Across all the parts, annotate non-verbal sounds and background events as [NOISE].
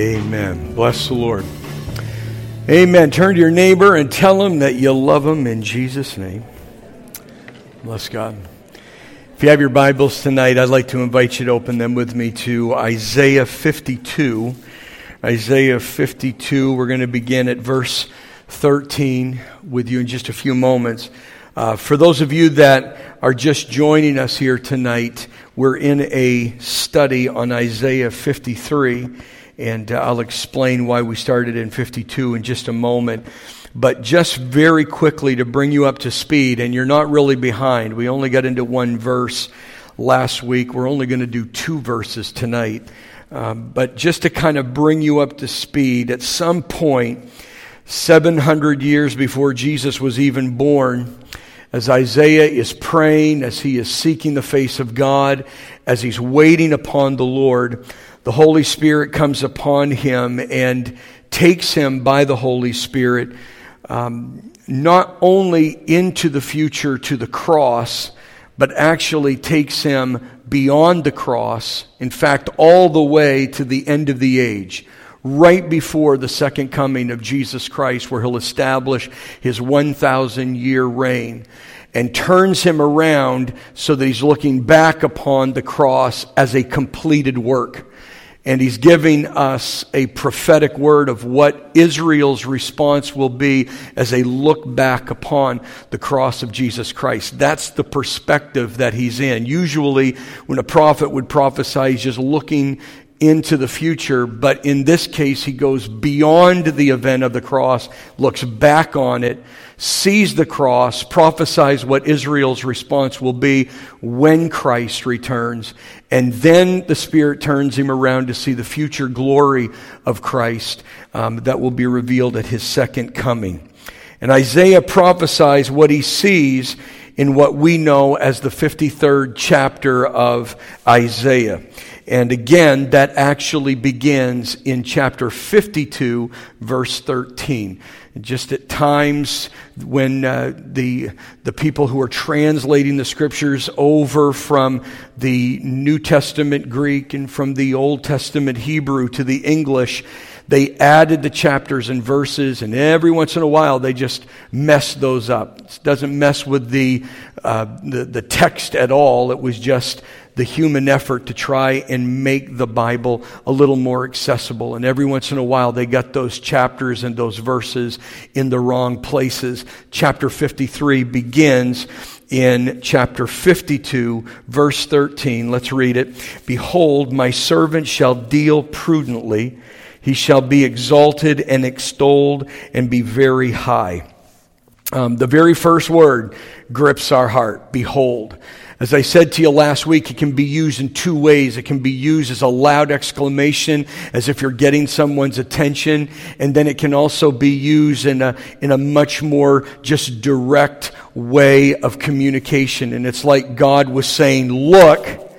Amen. Bless the Lord. Amen. Turn to your neighbor and tell him that you love him in Jesus' name. Bless God. If you have your Bibles tonight, I'd like to invite you to open them with me to Isaiah 52. Isaiah 52, we're going to begin at verse 13 with you in just a few moments. Uh, for those of you that are just joining us here tonight, we're in a study on Isaiah 53 and uh, I'll explain why we started in 52 in just a moment. But just very quickly to bring you up to speed, and you're not really behind. We only got into one verse last week. We're only going to do two verses tonight. Um, but just to kind of bring you up to speed, at some point, 700 years before Jesus was even born, as Isaiah is praying, as he is seeking the face of God, as he's waiting upon the Lord, the Holy Spirit comes upon him and takes him by the Holy Spirit um, not only into the future to the cross, but actually takes him beyond the cross, in fact, all the way to the end of the age, right before the second coming of Jesus Christ, where he'll establish his 1,000 year reign, and turns him around so that he's looking back upon the cross as a completed work. And he's giving us a prophetic word of what Israel's response will be as they look back upon the cross of Jesus Christ. That's the perspective that he's in. Usually, when a prophet would prophesy, he's just looking into the future, but in this case, he goes beyond the event of the cross, looks back on it, sees the cross, prophesies what Israel's response will be when Christ returns, and then the Spirit turns him around to see the future glory of Christ um, that will be revealed at his second coming. And Isaiah prophesies what he sees in what we know as the 53rd chapter of Isaiah. And again, that actually begins in chapter 52, verse 13. Just at times when uh, the, the people who are translating the scriptures over from the New Testament Greek and from the Old Testament Hebrew to the English, they added the chapters and verses, and every once in a while they just mess those up. It doesn't mess with the, uh, the, the text at all. It was just the human effort to try and make the Bible a little more accessible. And every once in a while, they got those chapters and those verses in the wrong places. Chapter 53 begins in chapter 52, verse 13. Let's read it. Behold, my servant shall deal prudently. He shall be exalted and extolled and be very high. Um, the very first word grips our heart. Behold. As I said to you last week, it can be used in two ways. It can be used as a loud exclamation, as if you're getting someone's attention, and then it can also be used in a, in a much more just direct way of communication. And it's like God was saying, look,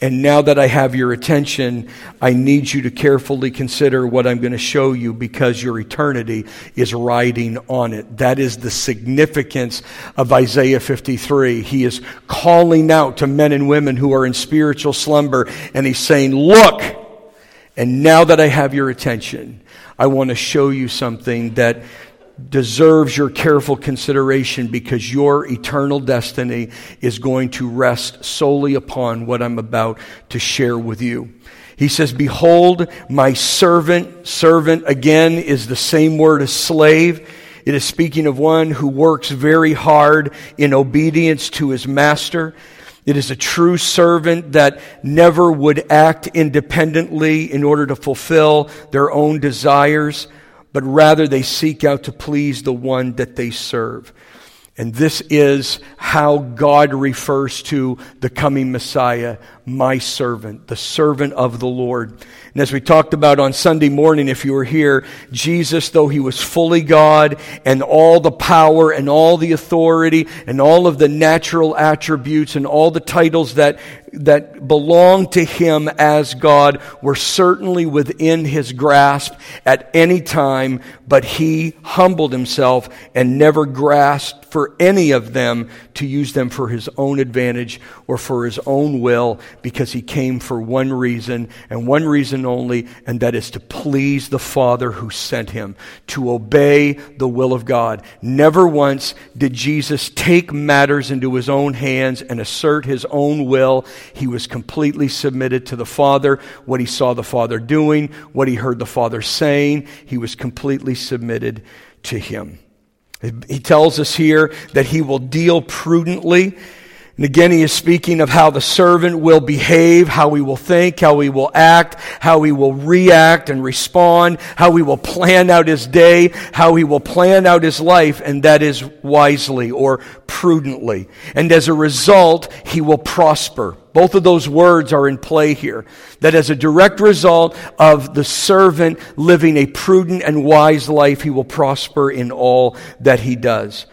and now that I have your attention, I need you to carefully consider what I'm going to show you because your eternity is riding on it. That is the significance of Isaiah 53. He is calling out to men and women who are in spiritual slumber and he's saying, look, and now that I have your attention, I want to show you something that deserves your careful consideration because your eternal destiny is going to rest solely upon what I'm about to share with you. He says, Behold, my servant. Servant, again, is the same word as slave. It is speaking of one who works very hard in obedience to his master. It is a true servant that never would act independently in order to fulfill their own desires, but rather they seek out to please the one that they serve. And this is how God refers to the coming Messiah, my servant, the servant of the Lord. And as we talked about on Sunday morning, if you were here, Jesus, though he was fully God and all the power and all the authority and all of the natural attributes and all the titles that that belonged to him as God were certainly within his grasp at any time, but he humbled himself and never grasped for any of them to use them for his own advantage or for his own will because he came for one reason and one reason only, and that is to please the Father who sent him, to obey the will of God. Never once did Jesus take matters into his own hands and assert his own will. He was completely submitted to the Father, what he saw the Father doing, what he heard the Father saying. He was completely submitted to him. He tells us here that he will deal prudently and again, he is speaking of how the servant will behave, how he will think, how he will act, how he will react and respond, how he will plan out his day, how he will plan out his life, and that is wisely or prudently. And as a result, he will prosper. Both of those words are in play here. That as a direct result of the servant living a prudent and wise life, he will prosper in all that he does.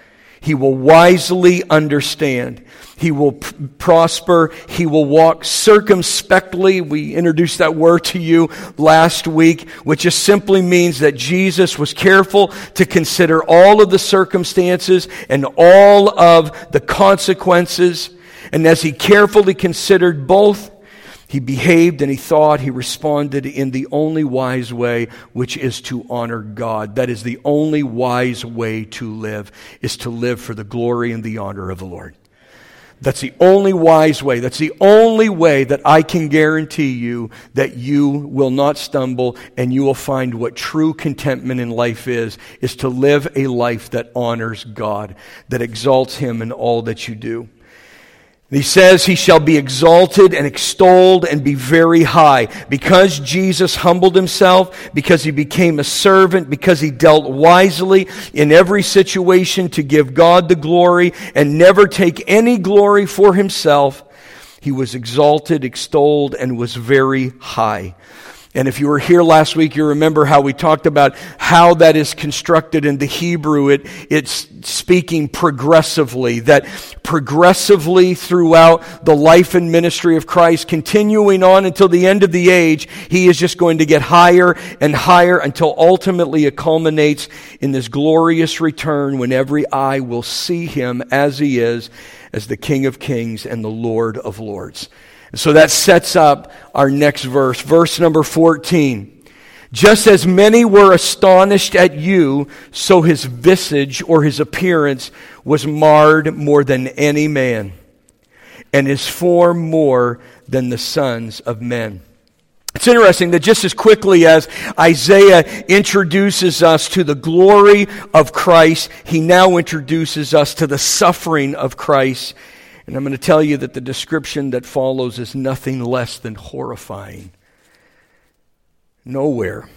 He will wisely understand. He will p- prosper. He will walk circumspectly. We introduced that word to you last week, which just simply means that Jesus was careful to consider all of the circumstances and all of the consequences. And as he carefully considered both, he behaved and he thought, he responded in the only wise way, which is to honor God. That is the only wise way to live, is to live for the glory and the honor of the Lord. That's the only wise way. That's the only way that I can guarantee you that you will not stumble and you will find what true contentment in life is, is to live a life that honors God, that exalts Him in all that you do. He says he shall be exalted and extolled and be very high. Because Jesus humbled himself, because he became a servant, because he dealt wisely in every situation to give God the glory and never take any glory for himself, he was exalted, extolled, and was very high. And if you were here last week, you remember how we talked about how that is constructed in the Hebrew. It, it's speaking progressively, that progressively throughout the life and ministry of Christ, continuing on until the end of the age, he is just going to get higher and higher until ultimately it culminates in this glorious return when every eye will see him as he is, as the King of Kings and the Lord of Lords. So that sets up our next verse, verse number 14. Just as many were astonished at you, so his visage or his appearance was marred more than any man, and his form more than the sons of men. It's interesting that just as quickly as Isaiah introduces us to the glory of Christ, he now introduces us to the suffering of Christ and I'm going to tell you that the description that follows is nothing less than horrifying. Nowhere,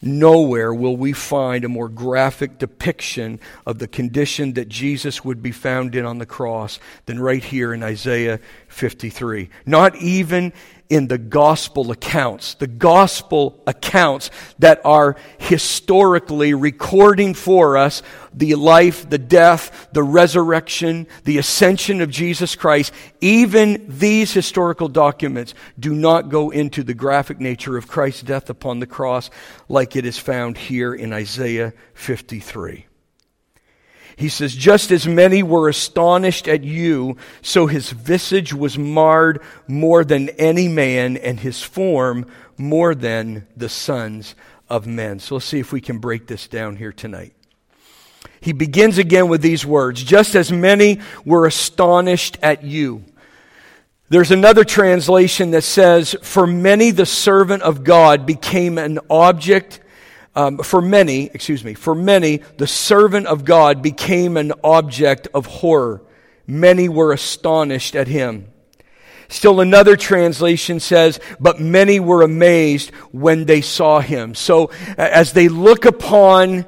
nowhere will we find a more graphic depiction of the condition that Jesus would be found in on the cross than right here in Isaiah 53. Not even in the gospel accounts, the gospel accounts that are historically recording for us the life, the death, the resurrection, the ascension of Jesus Christ, even these historical documents do not go into the graphic nature of Christ's death upon the cross like it is found here in Isaiah 53. He says, Just as many were astonished at you, so his visage was marred more than any man, and his form more than the sons of men. So let's see if we can break this down here tonight. He begins again with these words Just as many were astonished at you. There's another translation that says, For many the servant of God became an object um, for many, excuse me, for many, the servant of God became an object of horror, many were astonished at him. Still another translation says, but many were amazed when they saw him. So as they look upon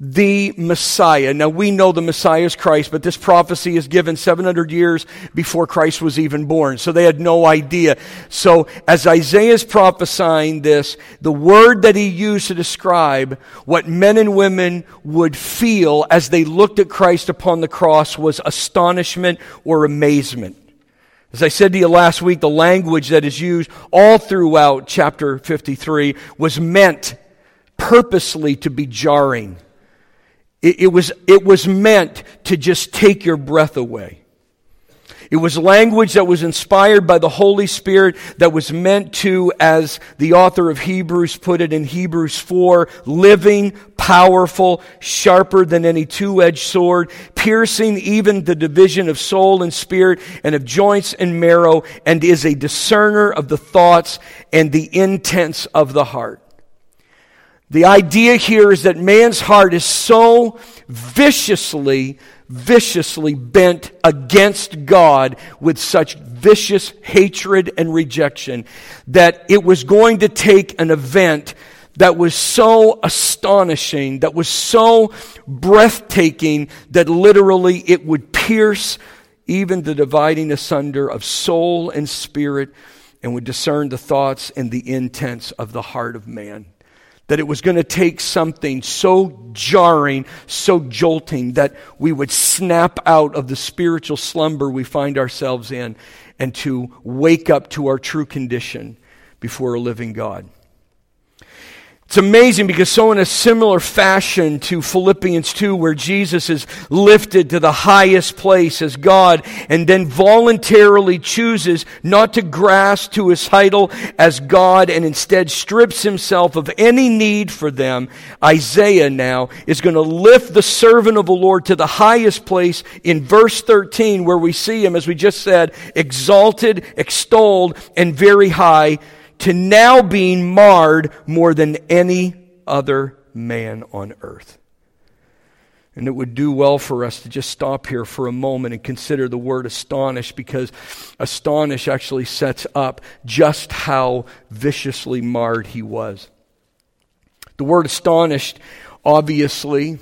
the Messiah. Now we know the Messiah is Christ, but this prophecy is given 700 years before Christ was even born. So they had no idea. So as Isaiah is prophesying this, the word that he used to describe what men and women would feel as they looked at Christ upon the cross was astonishment or amazement. As I said to you last week, the language that is used all throughout chapter 53 was meant purposely to be jarring. It, it, was, it was meant to just take your breath away. It was language that was inspired by the Holy Spirit that was meant to, as the author of Hebrews put it in Hebrews 4, living, powerful, sharper than any two-edged sword, piercing even the division of soul and spirit and of joints and marrow, and is a discerner of the thoughts and the intents of the heart. The idea here is that man's heart is so viciously viciously bent against God with such vicious hatred and rejection that it was going to take an event that was so astonishing, that was so breathtaking, that literally it would pierce even the dividing asunder of soul and spirit and would discern the thoughts and the intents of the heart of man that it was going to take something so jarring, so jolting, that we would snap out of the spiritual slumber we find ourselves in and to wake up to our true condition before a living God. It's amazing because so in a similar fashion to Philippians 2 where Jesus is lifted to the highest place as God and then voluntarily chooses not to grasp to his title as God and instead strips himself of any need for them, Isaiah now is going to lift the servant of the Lord to the highest place in verse 13 where we see him, as we just said, exalted, extolled, and very high to now being marred more than any other man on earth. And it would do well for us to just stop here for a moment and consider the word astonish because astonish actually sets up just how viciously marred he was. The word astonished, obviously,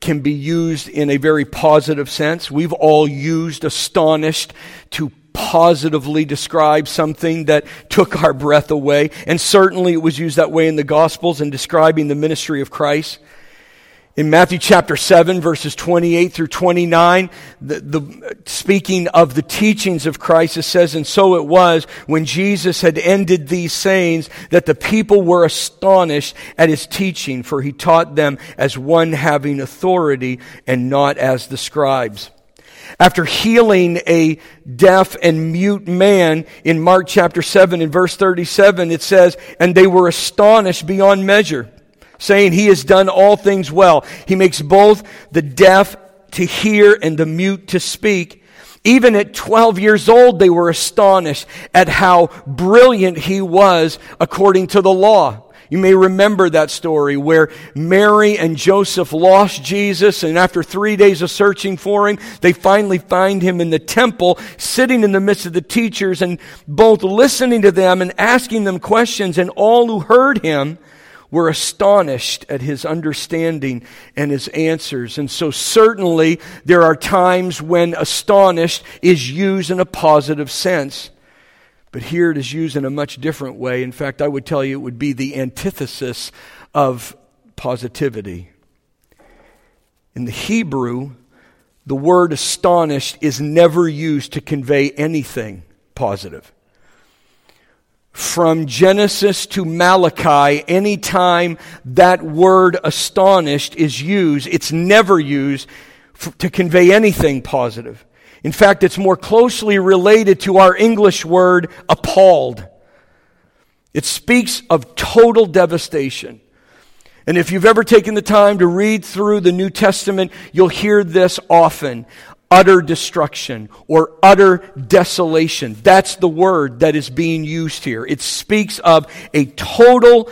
can be used in a very positive sense. We've all used astonished to positively describe something that took our breath away. And certainly it was used that way in the Gospels in describing the ministry of Christ. In Matthew chapter 7, verses 28 through 29, the, the, speaking of the teachings of Christ, it says, And so it was when Jesus had ended these sayings that the people were astonished at his teaching, for he taught them as one having authority and not as the scribes after healing a deaf and mute man in Mark chapter 7 and verse 37, it says, And they were astonished beyond measure, saying, He has done all things well. He makes both the deaf to hear and the mute to speak. Even at 12 years old, they were astonished at how brilliant he was according to the law. You may remember that story where Mary and Joseph lost Jesus, and after three days of searching for him, they finally find him in the temple, sitting in the midst of the teachers, and both listening to them and asking them questions, and all who heard him were astonished at his understanding and his answers. And so, certainly, there are times when astonished is used in a positive sense. But here it is used in a much different way. In fact, I would tell you it would be the antithesis of positivity. In the Hebrew, the word astonished is never used to convey anything positive. From Genesis to Malachi, anytime that word astonished is used, it's never used to convey anything positive. In fact, it's more closely related to our English word appalled. It speaks of total devastation. And if you've ever taken the time to read through the New Testament, you'll hear this often utter destruction or utter desolation. That's the word that is being used here. It speaks of a total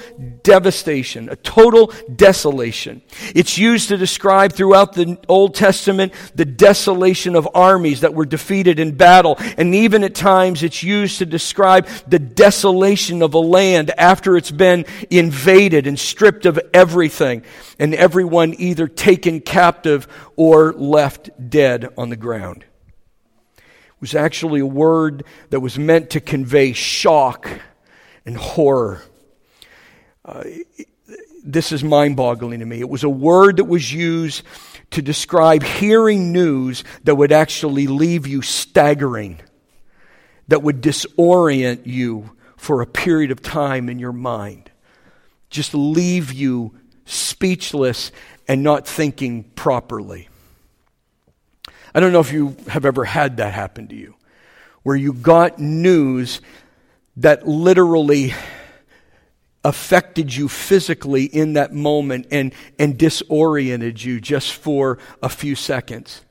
devastation, a total desolation. It's used to describe throughout the Old Testament the desolation of armies that were defeated in battle. And even at times it's used to describe the desolation of a land after it's been invaded and stripped of everything and everyone either taken captive or left dead on the ground. Was actually a word that was meant to convey shock and horror. Uh, this is mind boggling to me. It was a word that was used to describe hearing news that would actually leave you staggering, that would disorient you for a period of time in your mind, just leave you speechless and not thinking properly. I don't know if you have ever had that happen to you, where you got news that literally affected you physically in that moment and, and disoriented you just for a few seconds.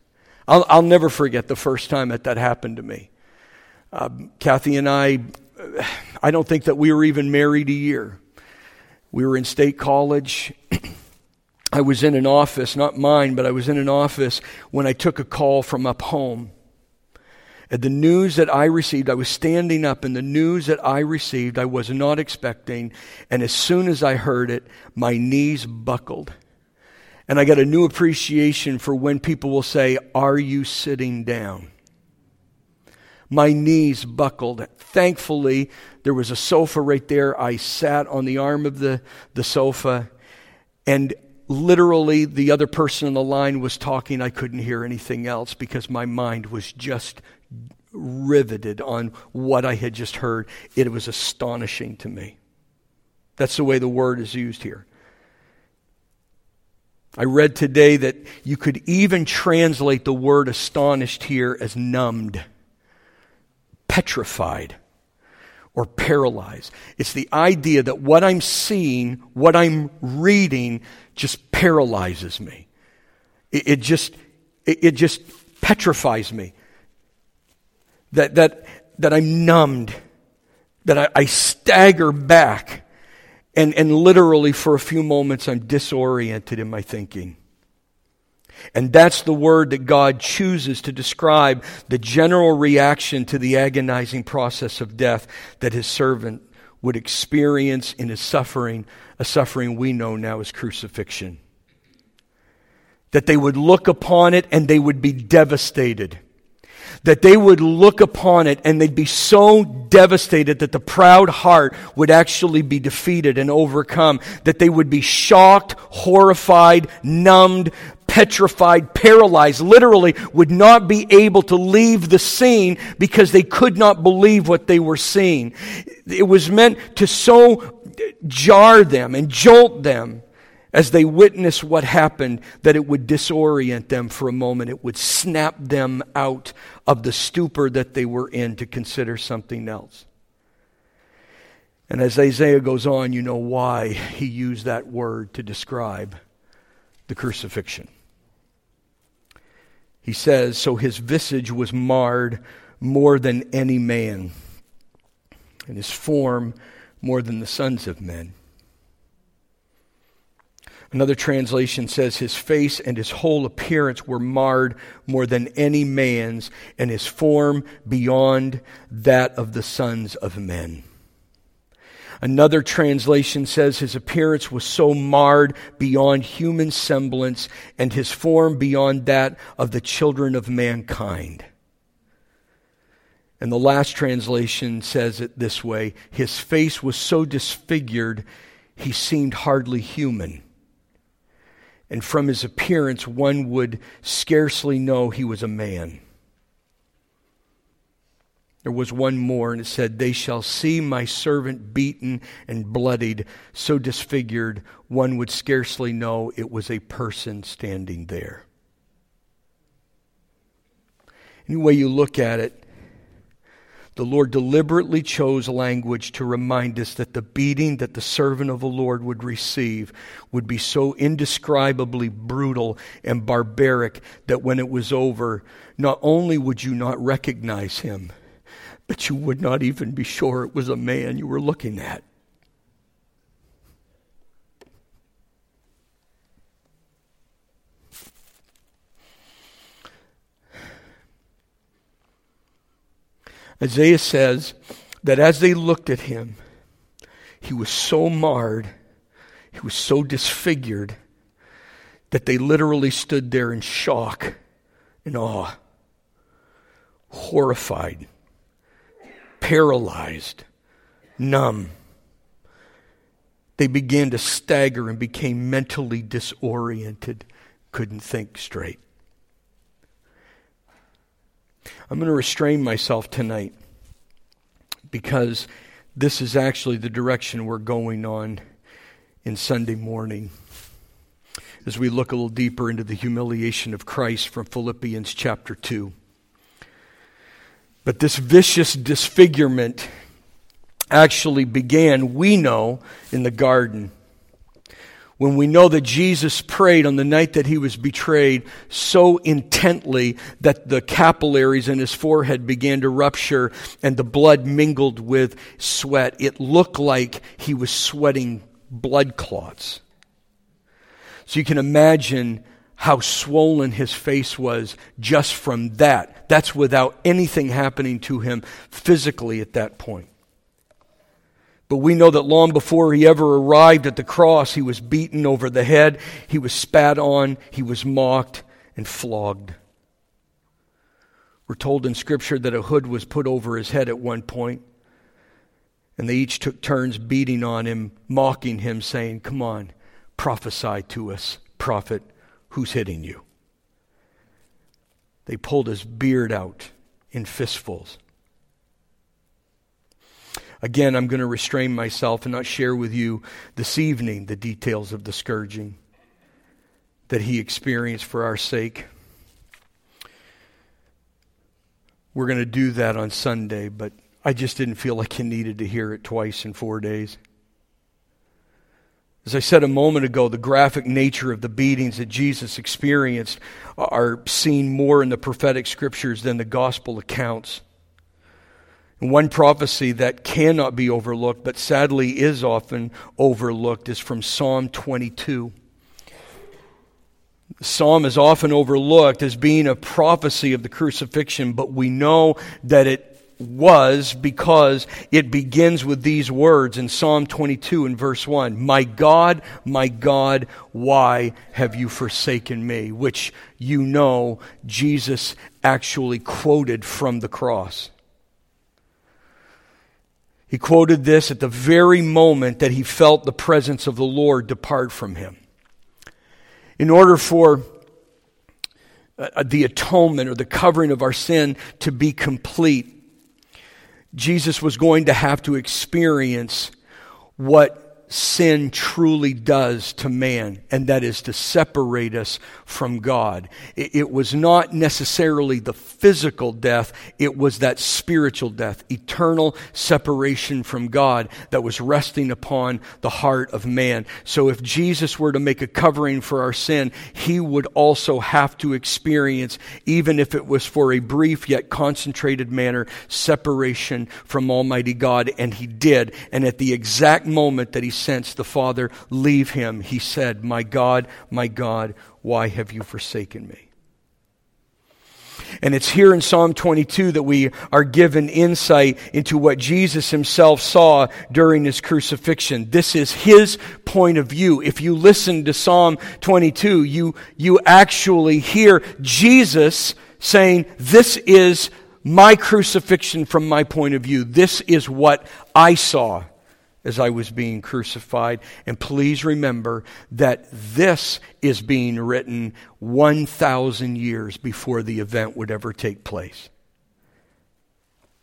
I'll, I'll never forget the first time that that happened to me. Um, Kathy and I, I don't think that we were even married a year. We were in state college. [CLEARS THROAT] I was in an office, not mine, but I was in an office when I took a call from up home. The news that I received, I was standing up, and the news that I received, I was not expecting. And as soon as I heard it, my knees buckled. And I got a new appreciation for when people will say, Are you sitting down? My knees buckled. Thankfully, there was a sofa right there. I sat on the arm of the, the sofa, and literally the other person on the line was talking. I couldn't hear anything else because my mind was just riveted on what I had just heard. It was astonishing to me. That's the way the word is used here. I read today that you could even translate the word astonished here as numbed, petrified, or paralyzed. It's the idea that what I'm seeing, what I'm reading, just paralyzes me. It, it just, it, it just petrifies me that, that, that I'm numbed, that I, I stagger back, and, and literally for a few moments I'm disoriented in my thinking. And that's the word that God chooses to describe the general reaction to the agonizing process of death that his servant would experience in his suffering, a suffering we know now as crucifixion. That they would look upon it and they would be devastated that they would look upon it and they'd be so devastated that the proud heart would actually be defeated and overcome, that they would be shocked, horrified, numbed, petrified, paralyzed, literally would not be able to leave the scene because they could not believe what they were seeing. It was meant to so jar them and jolt them as they witnessed what happened, that it would disorient them for a moment. It would snap them out of the stupor that they were in to consider something else. And as Isaiah goes on, you know why he used that word to describe the crucifixion. He says, So his visage was marred more than any man, and his form more than the sons of men. Another translation says his face and his whole appearance were marred more than any man's, and his form beyond that of the sons of men. Another translation says his appearance was so marred beyond human semblance, and his form beyond that of the children of mankind. And the last translation says it this way His face was so disfigured, he seemed hardly human and from his appearance one would scarcely know he was a man. There was one more, and it said, They shall see my servant beaten and bloodied, so disfigured, one would scarcely know it was a person standing there. Any way you look at it, the Lord deliberately chose language to remind us that the beating that the servant of the Lord would receive would be so indescribably brutal and barbaric that when it was over, not only would you not recognize him, but you would not even be sure it was a man you were looking at. Isaiah says that as they looked at him, he was so marred, he was so disfigured, that they literally stood there in shock and awe, horrified, paralyzed, numb. They began to stagger and became mentally disoriented, couldn't think straight. I'm going to restrain myself tonight because this is actually the direction we're going on in Sunday morning as we look a little deeper into the humiliation of Christ from Philippians chapter 2. But this vicious disfigurement actually began, we know, in the garden. When we know that Jesus prayed on the night that he was betrayed so intently that the capillaries in his forehead began to rupture and the blood mingled with sweat, it looked like he was sweating blood clots. So you can imagine how swollen his face was just from that. That's without anything happening to him physically at that point. But we know that long before he ever arrived at the cross, he was beaten over the head, he was spat on, he was mocked, and flogged. We're told in Scripture that a hood was put over his head at one point, and they each took turns beating on him, mocking him, saying, Come on, Prophesy to us, prophet, who's hitting you? They pulled his beard out in fistfuls. Again, I'm going to restrain myself and not share with you this evening the details of the scourging that he experienced for our sake. We're going to do that on Sunday, but I just didn't feel like you needed to hear it twice in four days. As I said a moment ago, the graphic nature of the beatings that Jesus experienced are seen more in the prophetic scriptures than the gospel accounts. One prophecy that cannot be overlooked, but sadly is often overlooked, is from Psalm 22. The psalm is often overlooked as being a prophecy of the crucifixion, but we know that it was because it begins with these words in Psalm 22 and verse 1 My God, my God, why have you forsaken me? Which you know Jesus actually quoted from the cross. He quoted this at the very moment that he felt the presence of the Lord depart from him. In order for uh, the atonement or the covering of our sin to be complete, Jesus was going to have to experience what sin truly does to man, and that is to separate us from God. It, was not necessarily the physical death, it was that spiritual death, eternal separation from God that was resting upon the heart of man. So if Jesus were to make a covering for our sin, he would also have to experience, even if it was for a brief yet concentrated manner, separation from Almighty God, and he did. And at the exact moment that he sensed the Father leave him, he said, My God, my God, why have you forsaken me? And it's here in Psalm 22 that we are given insight into what Jesus himself saw during his crucifixion. This is his point of view. If you listen to Psalm 22, you, you actually hear Jesus saying, This is my crucifixion from my point of view. This is what I saw as I was being crucified. And please remember that this is being written 1,000 years before the event would ever take place.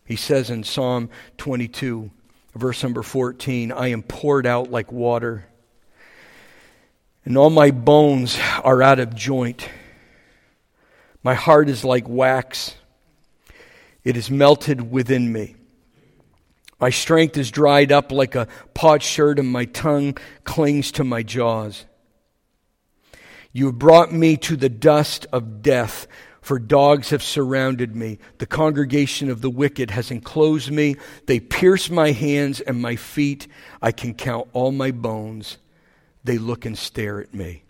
He says in Psalm 22, verse number 14, I am poured out like water, and all my bones are out of joint. My heart is like wax, it is melted within me. My strength is dried up like a potsherd, and my tongue clings to my jaws. You have brought me to the dust of death, for dogs have surrounded me. The congregation of the wicked has enclosed me. They pierce my hands and my feet. I can count all my bones. They look and stare at me.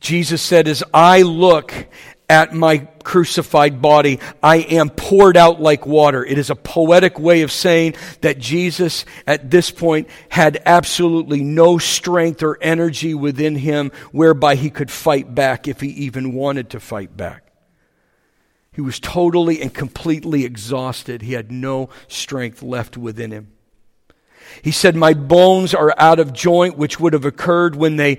Jesus said, As I look at my crucified body. I am poured out like water. It is a poetic way of saying that Jesus at this point had absolutely no strength or energy within him whereby he could fight back if he even wanted to fight back. He was totally and completely exhausted. He had no strength left within him. He said, My bones are out of joint, which would have occurred when they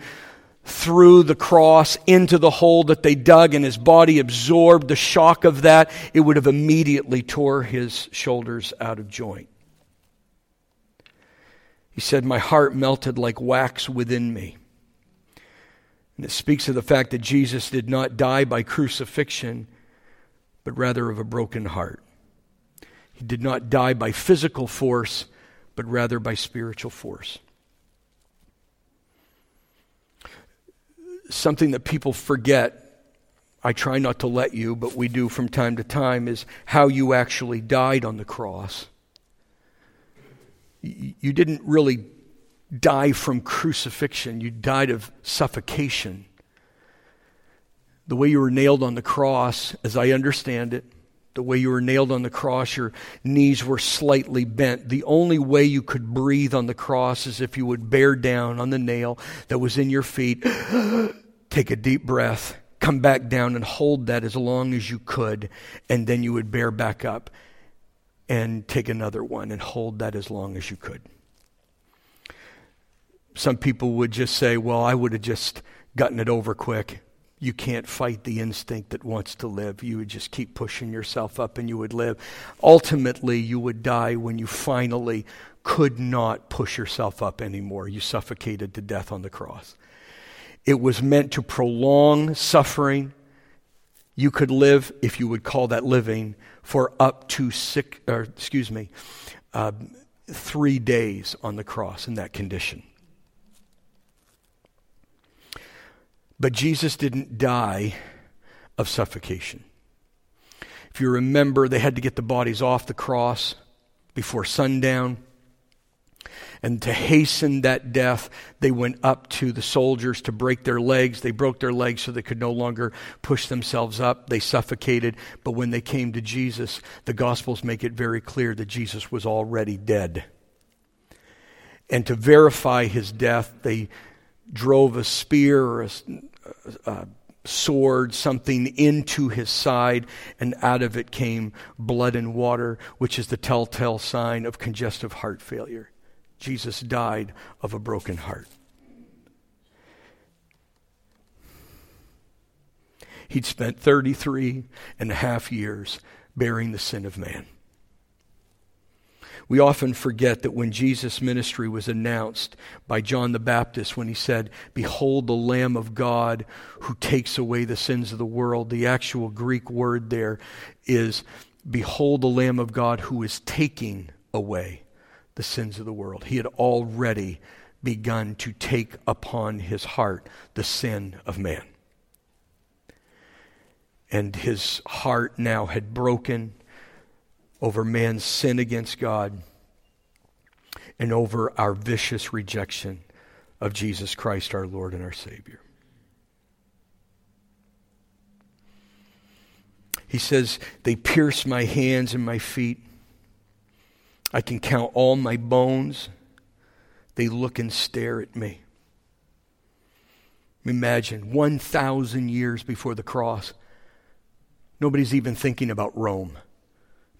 threw the cross into the hole that they dug, and his body absorbed the shock of that. It would have immediately tore his shoulders out of joint. He said, My heart melted like wax within me. And it speaks of the fact that Jesus did not die by crucifixion but rather of a broken heart. He did not die by physical force, but rather by spiritual force. Something that people forget, I try not to let you, but we do from time to time, is how you actually died on the cross. You didn't really die from crucifixion, you died of suffocation the way you were nailed on the cross, as I understand it, the way you were nailed on the cross, your knees were slightly bent. The only way you could breathe on the cross is if you would bear down on the nail that was in your feet, [GASPS] take a deep breath, come back down and hold that as long as you could, and then you would bear back up and take another one and hold that as long as you could. Some people would just say, Well, I would have just gotten it over quick you can't fight the instinct that wants to live. You would just keep pushing yourself up and you would live. Ultimately, you would die when you finally could not push yourself up anymore. You suffocated to death on the cross. It was meant to prolong suffering. You could live, if you would call that living, for up to six, or excuse me, uh, three days on the cross in that condition. But Jesus didn't die of suffocation. If you remember, they had to get the bodies off the cross before sundown. And to hasten that death, they went up to the soldiers to break their legs. They broke their legs so they could no longer push themselves up. They suffocated. But when they came to Jesus, the Gospels make it very clear that Jesus was already dead. And to verify his death, they drove a spear or a, a sword, something into his side, and out of it came blood and water, which is the telltale sign of congestive heart failure. Jesus died of a broken heart. He'd spent 33 and a half years bearing the sin of man. We often forget that when Jesus' ministry was announced by John the Baptist, when he said, Behold the Lamb of God who takes away the sins of the world, the actual Greek word there is, Behold the Lamb of God who is taking away the sins of the world. He had already begun to take upon his heart the sin of man. And his heart now had broken over man's sin against God and over our vicious rejection of Jesus Christ, our Lord and our Savior. He says, They pierce my hands and my feet. I can count all my bones. They look and stare at me. Imagine 1,000 years before the cross, nobody's even thinking about Rome.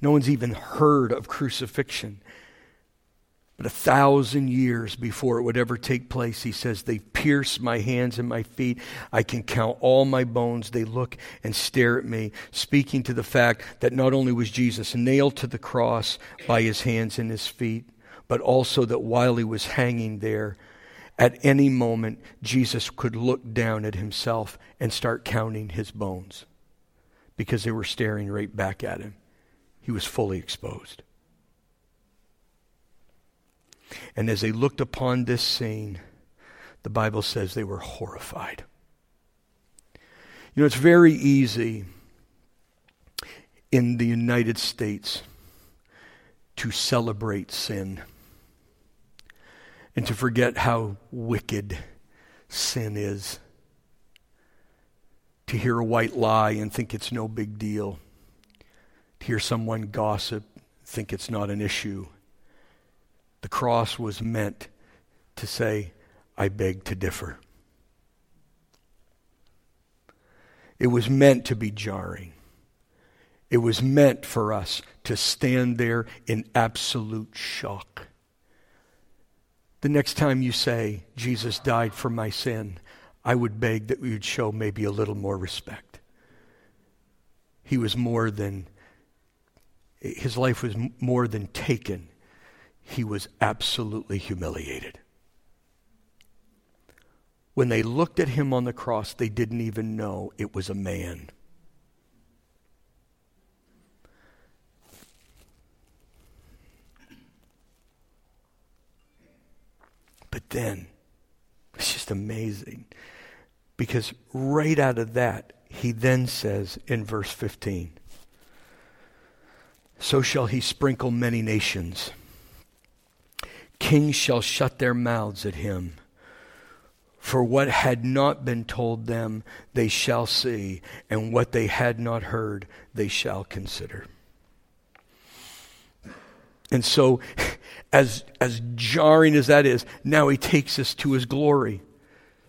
No one's even heard of crucifixion. But a thousand years before it would ever take place, he says, They pierce my hands and my feet. I can count all my bones. They look and stare at me, speaking to the fact that not only was Jesus nailed to the cross by his hands and his feet, but also that while he was hanging there, at any moment, Jesus could look down at himself and start counting his bones because they were staring right back at him he was fully exposed. And as they looked upon this scene, the Bible says they were horrified. You know, it's very easy in the United States to celebrate sin and to forget how wicked sin is. to hear a white lie and think it's no big deal, hear someone gossip, think it's not an issue. The cross was meant to say, I beg to differ. It was meant to be jarring. It was meant for us to stand there in absolute shock. The next time you say, Jesus died for my sin, I would beg that we would show maybe a little more respect. He was more than, his life was more than taken. He was absolutely humiliated. When they looked at him on the cross, they didn't even know it was a man. But then, it's just amazing. Because right out of that, he then says in verse 15, So shall he sprinkle many nations. Kings shall shut their mouths at him. For what had not been told them, they shall see, and what they had not heard, they shall consider. And so, as, as jarring as that is, now he takes us to his glory.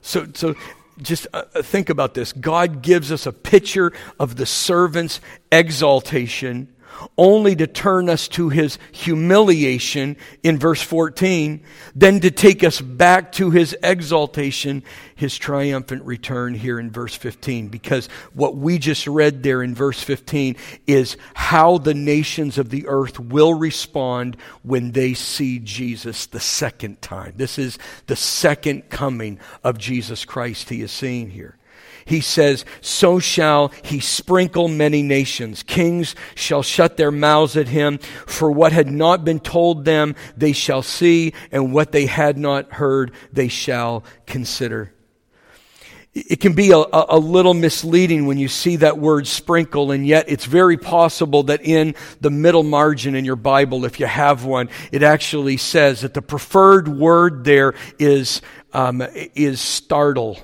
So, so just uh, uh, think about this. God gives us a picture of the servant's exaltation only to turn us to his humiliation in verse 14, then to take us back to his exaltation, his triumphant return here in verse 15. Because what we just read there in verse 15 is how the nations of the earth will respond when they see Jesus the second time. This is the second coming of Jesus Christ he is seeing here he says, So shall he sprinkle many nations. Kings shall shut their mouths at him. For what had not been told them, they shall see, and what they had not heard, they shall consider. It can be a, a, little misleading when you see that word sprinkle, and yet it's very possible that in the middle margin in your Bible, if you have one, it actually says that the preferred word there is, um, is startle.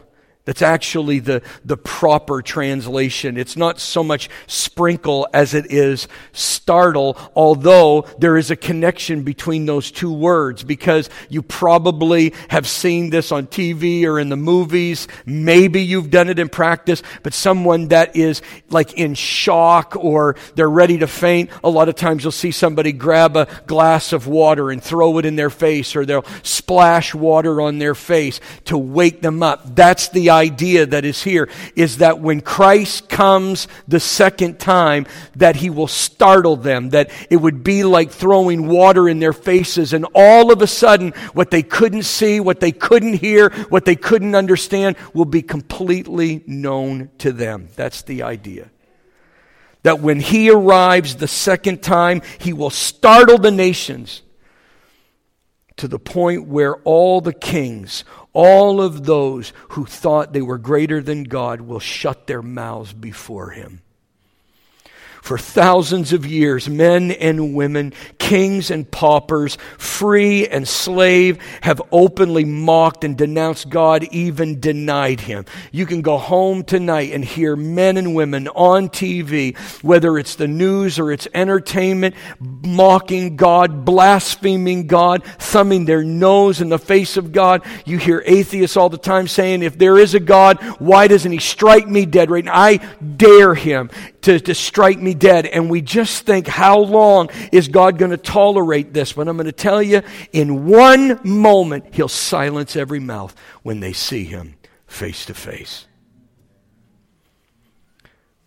That's actually the, the proper translation. It's not so much sprinkle as it is startle, although there is a connection between those two words because you probably have seen this on TV or in the movies. Maybe you've done it in practice, but someone that is like in shock or they're ready to faint, a lot of times you'll see somebody grab a glass of water and throw it in their face or they'll splash water on their face to wake them up. That's the idea that is here is that when Christ comes the second time, that he will startle them, that it would be like throwing water in their faces, and all of a sudden, what they couldn't see, what they couldn't hear, what they couldn't understand will be completely known to them. That's the idea that when he arrives the second time, he will startle the nations to the point where all the kings, all of those who thought they were greater than God will shut their mouths before him. For thousands of years, men and women, kings and paupers, free and slave, have openly mocked and denounced God, even denied Him. You can go home tonight and hear men and women on TV, whether it's the news or it's entertainment, mocking God, blaspheming God, thumbing their nose in the face of God. You hear atheists all the time saying, if there is a God, why doesn't He strike me dead right now? I dare Him to, to strike me dead. And we just think, how long is God going to tolerate this? But I'm going to tell you, in one moment, He'll silence every mouth when they see Him face to face.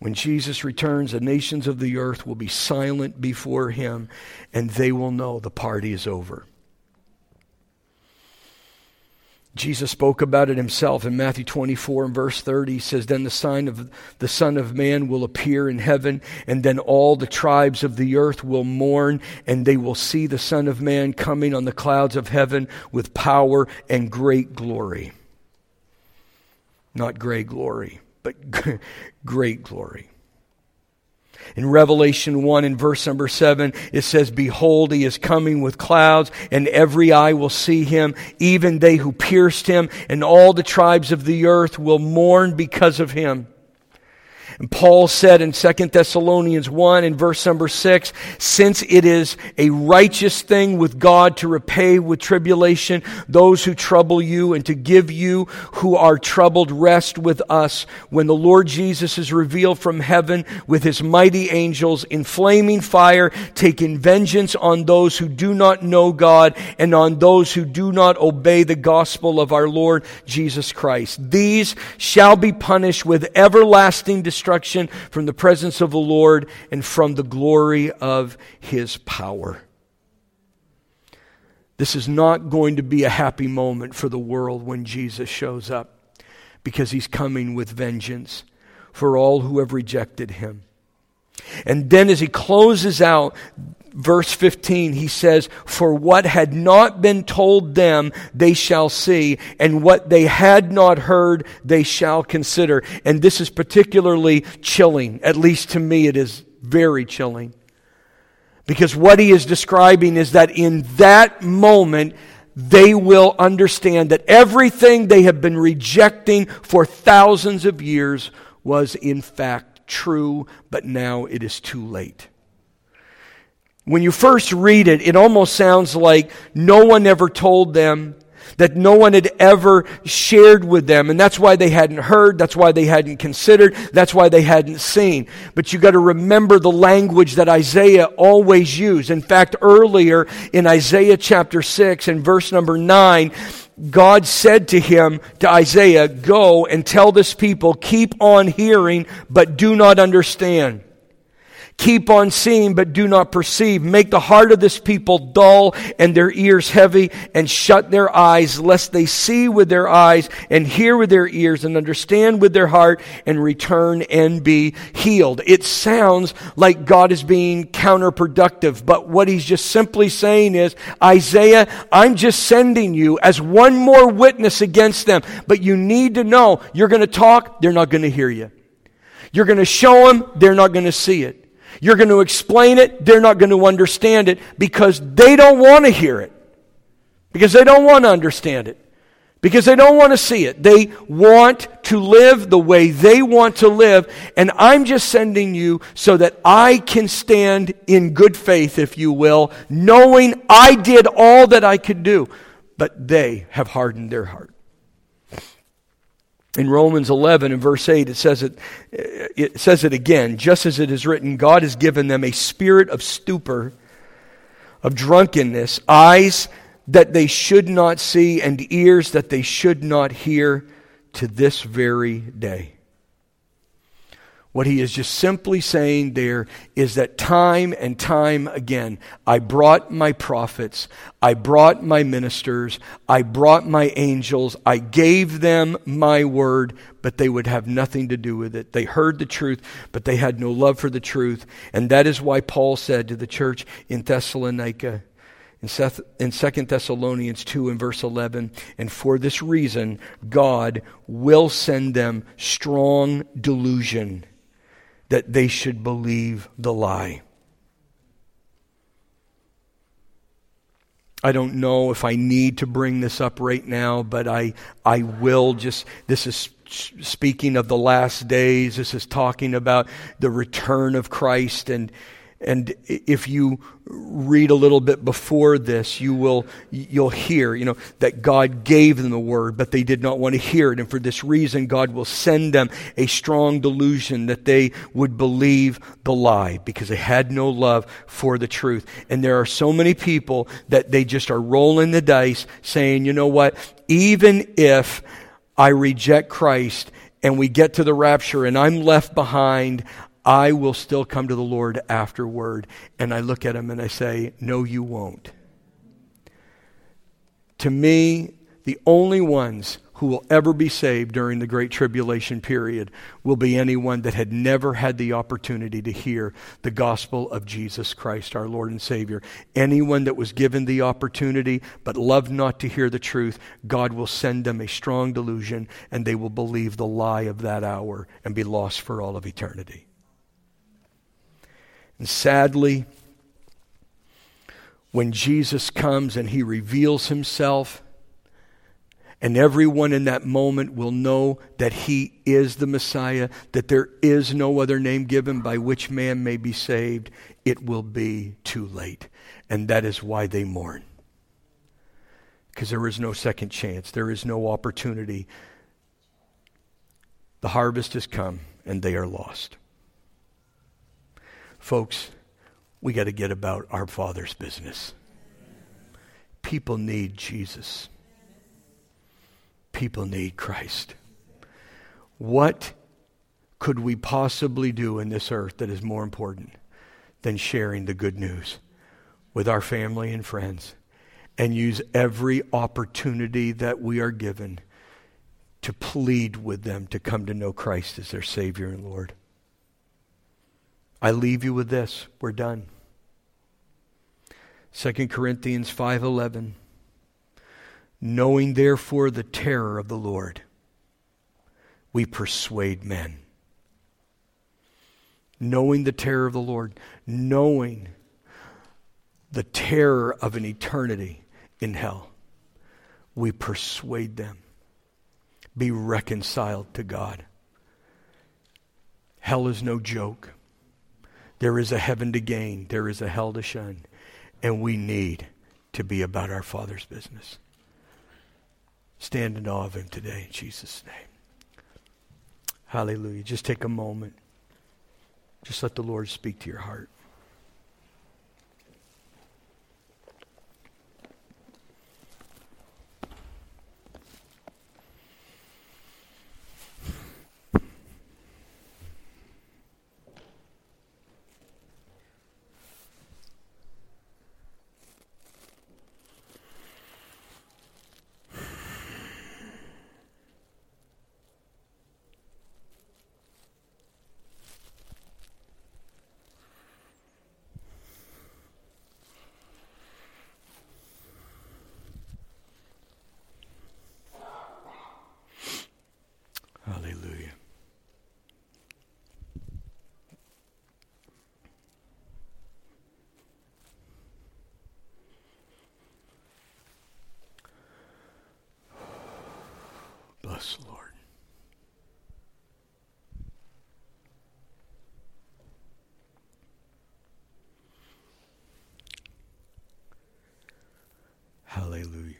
When Jesus returns, the nations of the earth will be silent before him, and they will know the party is over. Jesus spoke about it himself in Matthew 24 and verse 30. He says, Then the sign of the Son of Man will appear in heaven, and then all the tribes of the earth will mourn, and they will see the Son of Man coming on the clouds of heaven with power and great glory. Not great glory, but [LAUGHS] great glory. In Revelation 1 in verse number 7, it says, Behold, he is coming with clouds, and every eye will see him, even they who pierced him, and all the tribes of the earth will mourn because of him. And Paul said in 2 Thessalonians 1 in verse number 6, since it is a righteous thing with God to repay with tribulation those who trouble you and to give you who are troubled rest with us when the Lord Jesus is revealed from heaven with his mighty angels in flaming fire, taking vengeance on those who do not know God and on those who do not obey the gospel of our Lord Jesus Christ. These shall be punished with everlasting destruction from the presence of the Lord and from the glory of his power. This is not going to be a happy moment for the world when Jesus shows up because he's coming with vengeance for all who have rejected him. And then as he closes out verse 15, he says, For what had not been told them, they shall see, and what they had not heard, they shall consider. And this is particularly chilling. At least to me, it is very chilling. Because what he is describing is that in that moment, they will understand that everything they have been rejecting for thousands of years was in fact true, but now it is too late. When you first read it, it almost sounds like no one ever told them, that no one had ever shared with them. And that's why they hadn't heard. That's why they hadn't considered. That's why they hadn't seen. But you got to remember the language that Isaiah always used. In fact, earlier in Isaiah chapter 6 and verse number 9, God said to him, to Isaiah, Go and tell this people, keep on hearing, but do not understand. Keep on seeing, but do not perceive. Make the heart of this people dull and their ears heavy, and shut their eyes, lest they see with their eyes, and hear with their ears, and understand with their heart, and return and be healed. It sounds like God is being counterproductive, but what he's just simply saying is, Isaiah, I'm just sending you as one more witness against them, but you need to know you're going to talk, they're not going to hear you. You're going to show them, they're not going to see it. You're going to explain it, they're not going to understand it because they don't want to hear it. Because they don't want to understand it. Because they don't want to see it. They want to live the way they want to live. And I'm just sending you so that I can stand in good faith, if you will, knowing I did all that I could do. But they have hardened their heart. In Romans 11 and verse 8, it says it, it says it again, just as it is written, God has given them a spirit of stupor, of drunkenness, eyes that they should not see, and ears that they should not hear to this very day. What he is just simply saying there is that time and time again, I brought my prophets, I brought my ministers, I brought my angels, I gave them my word, but they would have nothing to do with it. They heard the truth, but they had no love for the truth. And that is why Paul said to the church in Thessalonica, in, Seth, in 2 Thessalonians 2 and verse 11, and for this reason, God will send them strong delusion that they should believe the lie. I don't know if I need to bring this up right now, but I, I will just, this is speaking of the last days. This is talking about the return of Christ and, and if you read a little bit before this, you will, you'll hear, you know, that God gave them the word, but they did not want to hear it. And for this reason, God will send them a strong delusion that they would believe the lie because they had no love for the truth. And there are so many people that they just are rolling the dice saying, you know what? Even if I reject Christ and we get to the rapture and I'm left behind, I will still come to the Lord afterward. And I look at him and I say, No, you won't. To me, the only ones who will ever be saved during the Great Tribulation period will be anyone that had never had the opportunity to hear the gospel of Jesus Christ, our Lord and Savior. Anyone that was given the opportunity but loved not to hear the truth, God will send them a strong delusion and they will believe the lie of that hour and be lost for all of eternity. And sadly, when Jesus comes and he reveals himself And everyone in that moment will know that he is the Messiah, that there is no other name given by which man may be saved. It will be too late. And that is why they mourn. Because there is no second chance, there is no opportunity. The harvest has come, and they are lost. Folks, we got to get about our Father's business. People need Jesus. People need Christ. What could we possibly do in this earth that is more important than sharing the good news with our family and friends and use every opportunity that we are given to plead with them to come to know Christ as their Savior and Lord? I leave you with this. We're done. 2 Corinthians 5:11 Knowing therefore the terror of the Lord we persuade men. Knowing the terror of the Lord, knowing the terror of an eternity in hell, we persuade them. Be reconciled to God. Hell is no joke. There is a heaven to gain, there is a hell to shun, and we need to be about our Father's business. Stand in awe of Him today in Jesus' name. Hallelujah. Just take a moment. Just let the Lord speak to your heart. us, Lord. Hallelujah.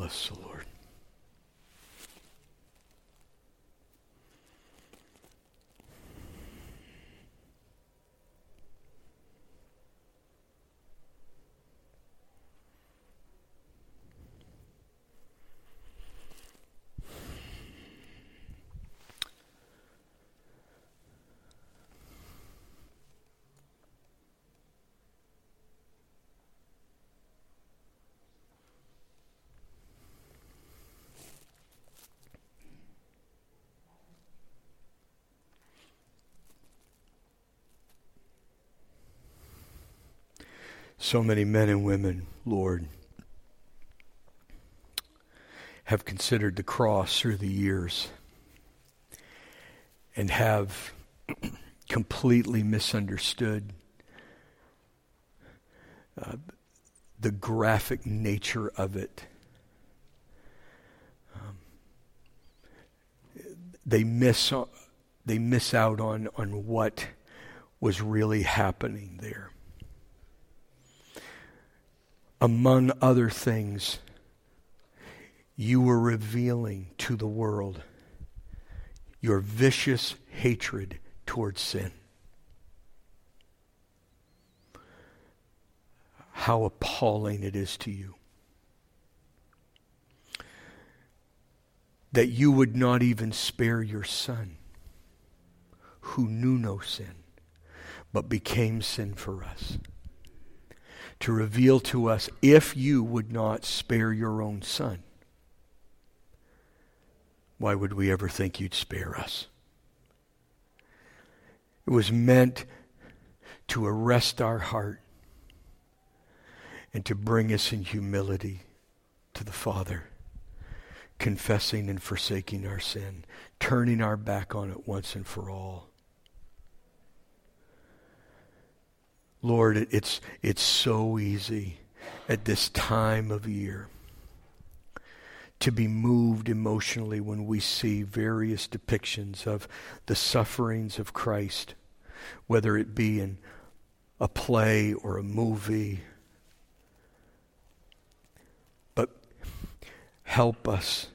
Bless the Lord. So many men and women, Lord, have considered the cross through the years and have completely misunderstood uh, the graphic nature of it. Um, they miss they miss out on on what was really happening there among other things, you were revealing to the world your vicious hatred towards sin. How appalling it is to you. That you would not even spare your son, who knew no sin, but became sin for us to reveal to us if you would not spare your own son. Why would we ever think you'd spare us? It was meant to arrest our heart and to bring us in humility to the Father, confessing and forsaking our sin, turning our back on it once and for all. Lord, it's, it's so easy at this time of year to be moved emotionally when we see various depictions of the sufferings of Christ, whether it be in a play or a movie. But help us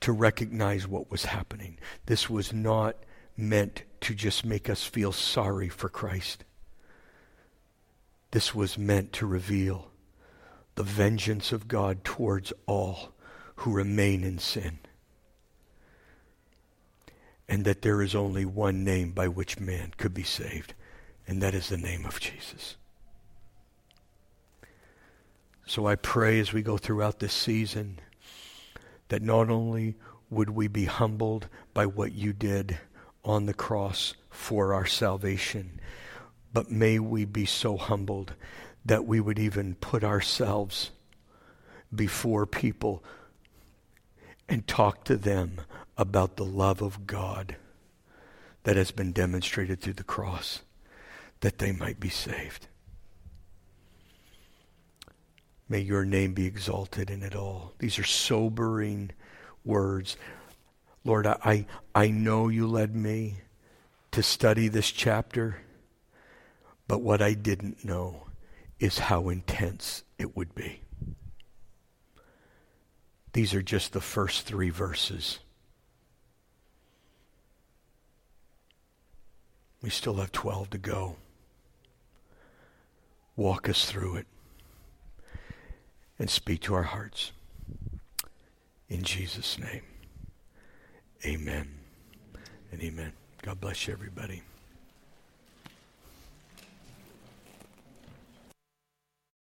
to recognize what was happening. This was not meant to just make us feel sorry for Christ. This was meant to reveal the vengeance of God towards all who remain in sin. And that there is only one name by which man could be saved, and that is the name of Jesus. So I pray as we go throughout this season that not only would we be humbled by what you did on the cross for our salvation, but may we be so humbled that we would even put ourselves before people and talk to them about the love of God that has been demonstrated through the cross, that they might be saved. May your name be exalted in it all. These are sobering words. Lord, I, I know you led me to study this chapter, but what I didn't know is how intense it would be. These are just the first three verses. We still have 12 to go. Walk us through it and speak to our hearts. In Jesus' name, amen and amen. God bless you, everybody.